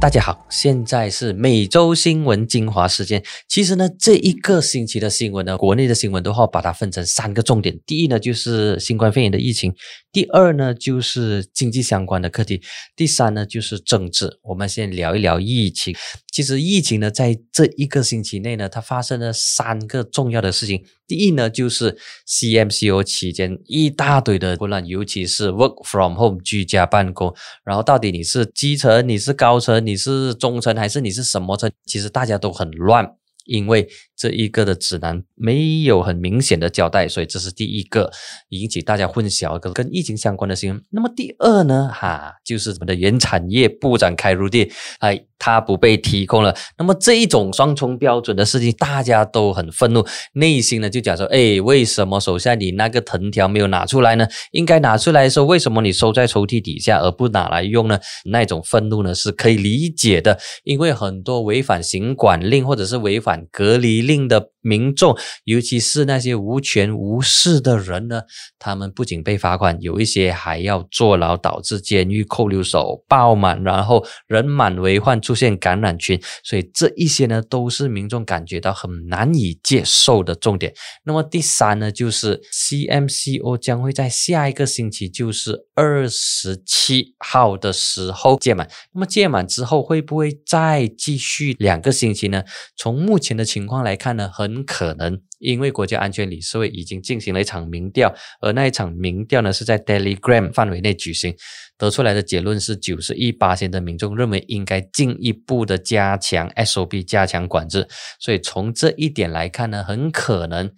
大家好，现在是每周新闻精华时间。其实呢，这一个星期的新闻呢，国内的新闻的话，把它分成三个重点。第一呢，就是新冠肺炎的疫情；第二呢，就是经济相关的课题；第三呢，就是政治。我们先聊一聊疫情。其实疫情呢，在这一个星期内呢，它发生了三个重要的事情。第一呢，就是 CMCO 期间一大堆的混乱，尤其是 Work from Home 居家办公。然后到底你是基层，你是高层，你是中层，还是你是什么层？其实大家都很乱，因为这一个的指南没有很明显的交代，所以这是第一个引起大家混淆跟跟疫情相关的新闻。那么第二呢，哈，就是我们的原产业部长开入地，哎。他不被提供了，那么这一种双重标准的事情，大家都很愤怒，内心呢就讲说：哎，为什么手下你那个藤条没有拿出来呢？应该拿出来的时候，为什么你收在抽屉底下而不拿来用呢？那种愤怒呢是可以理解的，因为很多违反行管令或者是违反隔离令的民众，尤其是那些无权无势的人呢，他们不仅被罚款，有一些还要坐牢，导致监狱扣留手爆满，然后人满为患。出现感染群，所以这一些呢都是民众感觉到很难以接受的重点。那么第三呢，就是 CMCO 将会在下一个星期，就是二十七号的时候届满。那么届满之后会不会再继续两个星期呢？从目前的情况来看呢，很可能。因为国家安全理事会已经进行了一场民调，而那一场民调呢是在 Telegram 范围内举行，得出来的结论是九十一八千的民众认为应该进一步的加强 SOP，加强管制。所以从这一点来看呢，很可能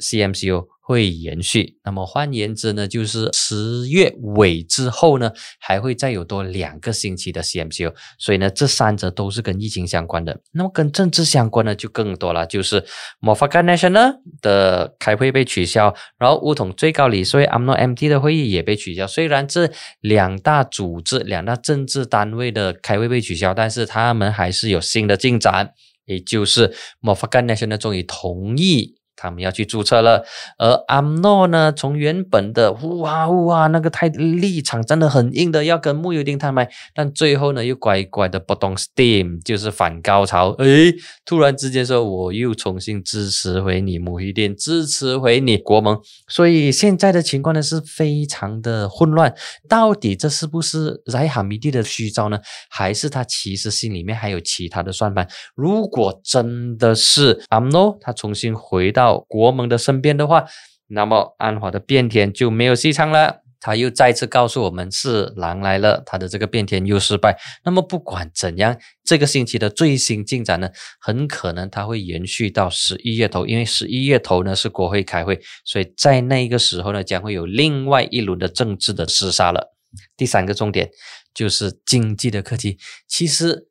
CMCO。会延续，那么换言之呢，就是十月尾之后呢，还会再有多两个星期的 CMCO，所以呢，这三者都是跟疫情相关的。那么跟政治相关的就更多了，就是 m o f a g a National 的开会被取消，然后乌统最高理事会 UMNO MT 的会议也被取消。虽然这两大组织、两大政治单位的开会被取消，但是他们还是有新的进展，也就是 m o f a g a National 终于同意。他们要去注册了，而阿诺呢，从原本的哇哇那个太立场真的很硬的，要跟穆尤丁摊牌，但最后呢又乖乖的不动 steam，就是反高潮。诶，突然之间说我又重新支持回你穆尤丁，支持回你国盟，所以现在的情况呢是非常的混乱。到底这是不是莱哈米蒂的虚招呢？还是他其实心里面还有其他的算盘？如果真的是阿诺，他重新回到。国盟的身边的话，那么安华的变天就没有戏唱了。他又再次告诉我们是狼来了，他的这个变天又失败。那么不管怎样，这个星期的最新进展呢，很可能它会延续到十一月头，因为十一月头呢是国会开会，所以在那个时候呢，将会有另外一轮的政治的厮杀了。第三个重点就是经济的课题。其实。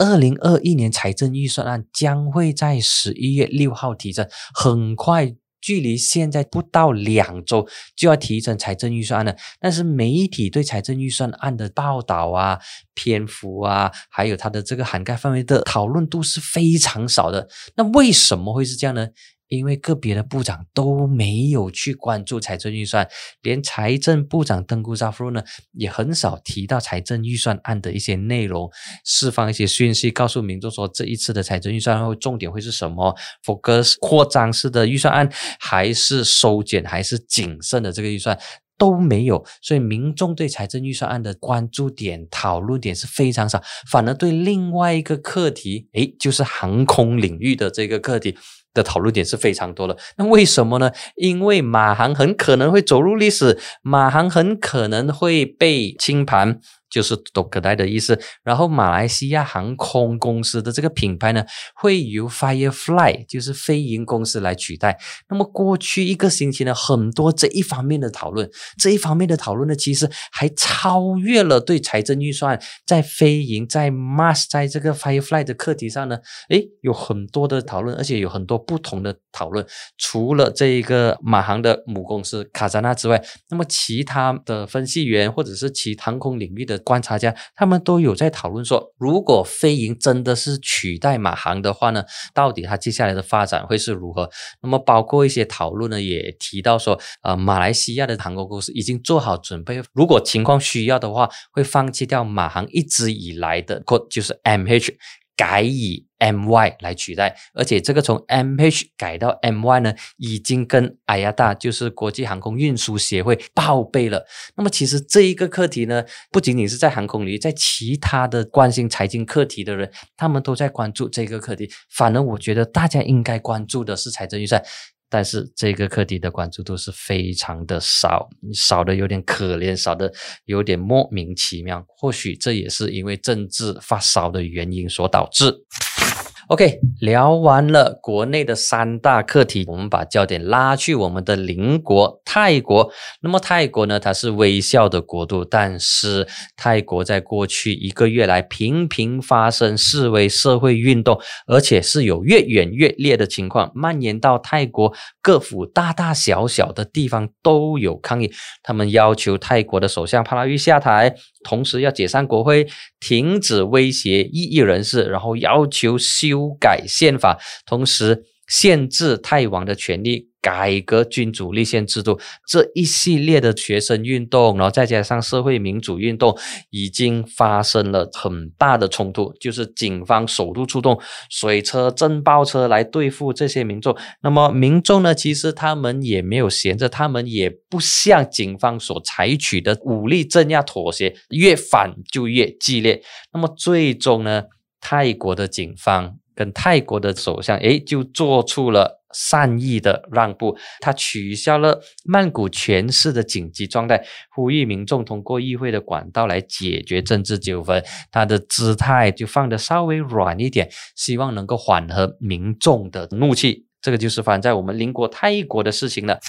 二零二一年财政预算案将会在十一月六号提呈，很快，距离现在不到两周就要提成财政预算案了。但是媒体对财政预算案的报道啊、篇幅啊，还有它的这个涵盖范围的讨论度是非常少的。那为什么会是这样呢？因为个别的部长都没有去关注财政预算，连财政部长登古扎夫呢也很少提到财政预算案的一些内容，释放一些讯息，告诉民众说这一次的财政预算案重点会是什么，focus 扩张式的预算案，还是收减，还是谨慎的这个预算都没有，所以民众对财政预算案的关注点、讨论点是非常少，反而对另外一个课题，诶，就是航空领域的这个课题。的讨论点是非常多的，那为什么呢？因为马航很可能会走入历史，马航很可能会被清盘。就是都可代的意思，然后马来西亚航空公司的这个品牌呢，会由 Firefly 就是飞鹰公司来取代。那么过去一个星期呢，很多这一方面的讨论，这一方面的讨论呢，其实还超越了对财政预算在飞鹰在 Mars 在这个 Firefly 的课题上呢，诶，有很多的讨论，而且有很多不同的讨论。除了这一个马航的母公司卡扎纳之外，那么其他的分析员或者是其航空领域的。观察家，他们都有在讨论说，如果飞银真的是取代马航的话呢，到底它接下来的发展会是如何？那么包括一些讨论呢，也提到说，呃，马来西亚的航空公司已经做好准备，如果情况需要的话，会放弃掉马航一直以来的，就是 MH。改以 MY 来取代，而且这个从 MH 改到 MY 呢，已经跟 IATA 就是国际航空运输协会报备了。那么其实这一个课题呢，不仅仅是在航空领域，在其他的关心财经课题的人，他们都在关注这个课题。反而我觉得大家应该关注的是财政预算。但是这个课题的关注度是非常的少，少的有点可怜，少的有点莫名其妙。或许这也是因为政治发烧的原因所导致。OK，聊完了国内的三大课题，我们把焦点拉去我们的邻国泰国。那么泰国呢，它是微笑的国度，但是泰国在过去一个月来频频发生示威社会运动，而且是有越演越烈的情况，蔓延到泰国各府大大小小的地方都有抗议。他们要求泰国的首相帕拉育下台。同时要解散国会，停止威胁异议人士，然后要求修修改宪法，同时限制泰王的权利。改革君主立宪制度这一系列的学生运动，然后再加上社会民主运动，已经发生了很大的冲突，就是警方首度出动水车、震爆车来对付这些民众。那么民众呢，其实他们也没有闲着，他们也不向警方所采取的武力镇压妥协，越反就越激烈。那么最终呢，泰国的警方跟泰国的首相，诶，就做出了。善意的让步，他取消了曼谷全市的紧急状态，呼吁民众通过议会的管道来解决政治纠纷。他的姿态就放得稍微软一点，希望能够缓和民众的怒气。这个就是发生在我们邻国泰国的事情了。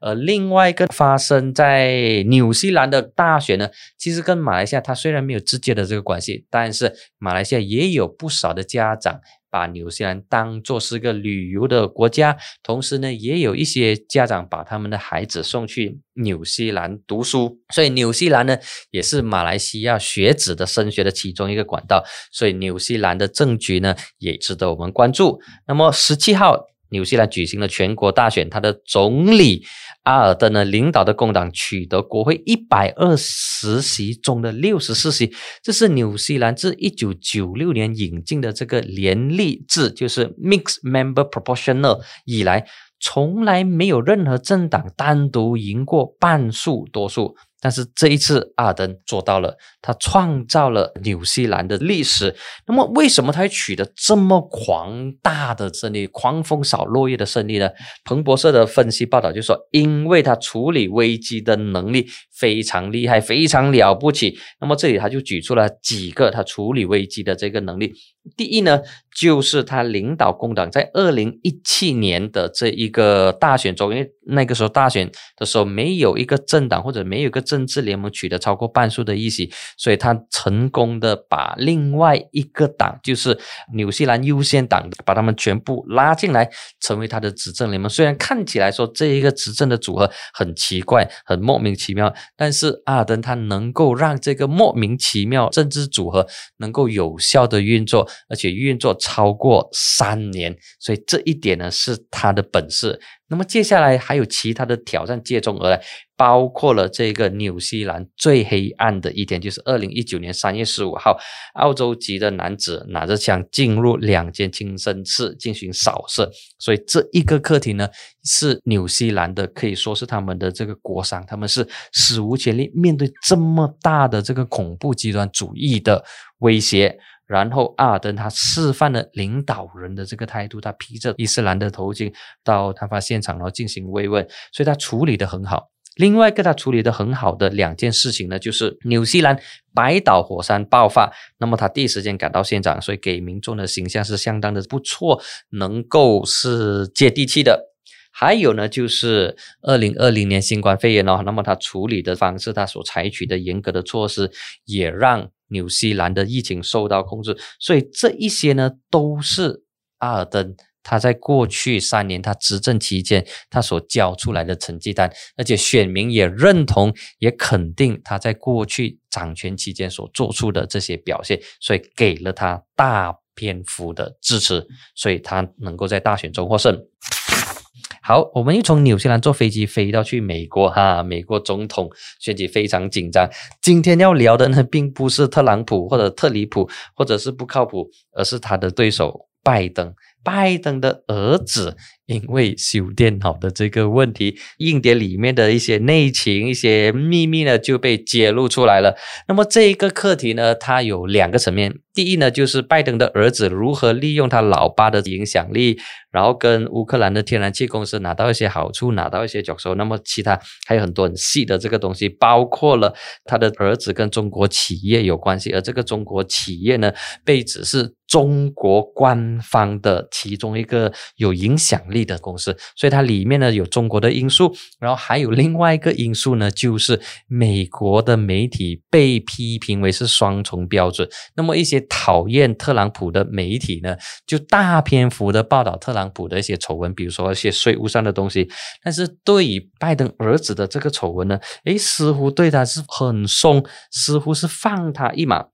呃，另外一个发生在纽西兰的大选呢，其实跟马来西亚它虽然没有直接的这个关系，但是马来西亚也有不少的家长。把纽西兰当做是个旅游的国家，同时呢，也有一些家长把他们的孩子送去纽西兰读书，所以纽西兰呢，也是马来西亚学子的升学的其中一个管道，所以纽西兰的政局呢，也值得我们关注。那么十七号。纽西兰举行了全国大选，他的总理阿尔登呢领导的工党取得国会一百二十席中的六十四席，这是纽西兰自一九九六年引进的这个联立制，就是 Mixed Member Proportional 以来，从来没有任何政党单独赢过半数多数。但是这一次，阿登做到了，他创造了纽西兰的历史。那么，为什么他会取得这么狂大的胜利、狂风扫落叶的胜利呢？彭博社的分析报道就说，因为他处理危机的能力非常厉害，非常了不起。那么这里他就举出了几个他处理危机的这个能力。第一呢，就是他领导工党在二零一七年的这一个大选中，因为那个时候大选的时候没有一个政党或者没有一个政政治联盟取得超过半数的议席，所以他成功的把另外一个党，就是纽西兰优先党，把他们全部拉进来，成为他的执政联盟。虽然看起来说这一个执政的组合很奇怪、很莫名其妙，但是阿尔登他能够让这个莫名其妙政治组合能够有效的运作。而且运作超过三年，所以这一点呢是他的本事。那么接下来还有其他的挑战接踵而来，包括了这个纽西兰最黑暗的一天，就是二零一九年三月十五号，澳洲籍的男子拿着枪进入两间清真寺进行扫射。所以这一个课题呢，是纽西兰的可以说是他们的这个国伤，他们是史无前例面对这么大的这个恐怖极端主义的威胁。然后阿尔登他示范了领导人的这个态度，他披着伊斯兰的头巾到案发现场，然后进行慰问，所以他处理的很好。另外一个他处理的很好的两件事情呢，就是纽西兰白岛火山爆发，那么他第一时间赶到现场，所以给民众的形象是相当的不错，能够是接地气的。还有呢，就是二零二零年新冠肺炎哦，那么他处理的方式，他所采取的严格的措施，也让。纽西兰的疫情受到控制，所以这一些呢都是阿尔登他在过去三年他执政期间他所交出来的成绩单，而且选民也认同也肯定他在过去掌权期间所做出的这些表现，所以给了他大篇幅的支持，所以他能够在大选中获胜。好，我们又从纽西兰坐飞机飞到去美国哈，美国总统选举非常紧张。今天要聊的呢，并不是特朗普或者特里普，或者是不靠谱，而是他的对手拜登。拜登的儿子因为修电脑的这个问题，硬碟里面的一些内情、一些秘密呢就被揭露出来了。那么这一个课题呢，它有两个层面。第一呢，就是拜登的儿子如何利用他老爸的影响力，然后跟乌克兰的天然气公司拿到一些好处，拿到一些角色。那么其他还有很多很细的这个东西，包括了他的儿子跟中国企业有关系，而这个中国企业呢，被指是中国官方的。其中一个有影响力的公司，所以它里面呢有中国的因素，然后还有另外一个因素呢，就是美国的媒体被批评为是双重标准。那么一些讨厌特朗普的媒体呢，就大篇幅的报道特朗普的一些丑闻，比如说一些税务上的东西。但是对于拜登儿子的这个丑闻呢，诶，似乎对他是很松，似乎是放他一马。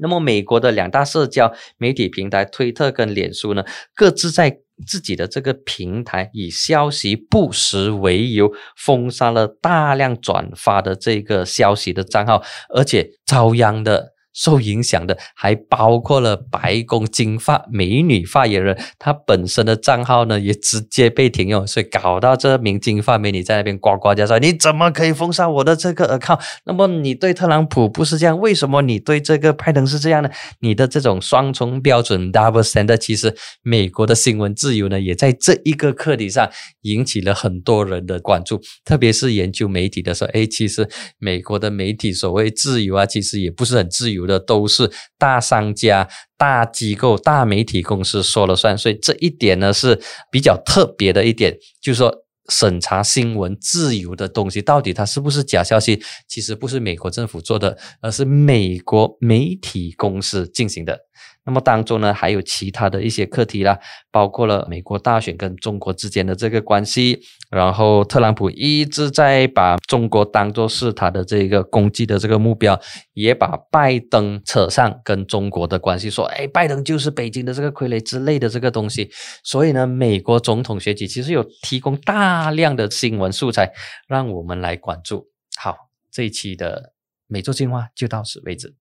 那么，美国的两大社交媒体平台推特跟脸书呢，各自在自己的这个平台以消息不实为由，封杀了大量转发的这个消息的账号，而且遭殃的。受影响的还包括了白宫金发美女发言人，她本身的账号呢也直接被停用，所以搞到这名金发美女在那边呱呱叫说：“你怎么可以封杀我的这个 account？那么你对特朗普不是这样，为什么你对这个拜登是这样呢？你的这种双重标准 double standard，其实美国的新闻自由呢也在这一个课题上引起了很多人的关注，特别是研究媒体的时候：“哎，其实美国的媒体所谓自由啊，其实也不是很自由。”有的都是大商家、大机构、大媒体公司说了算，所以这一点呢是比较特别的一点，就是说审查新闻自由的东西到底它是不是假消息，其实不是美国政府做的，而是美国媒体公司进行的。那么当中呢，还有其他的一些课题啦，包括了美国大选跟中国之间的这个关系，然后特朗普一直在把中国当做是他的这个攻击的这个目标，也把拜登扯上跟中国的关系，说，哎，拜登就是北京的这个傀儡之类的这个东西。所以呢，美国总统选举其实有提供大量的新闻素材，让我们来关注。好，这一期的美洲精华就到此为止。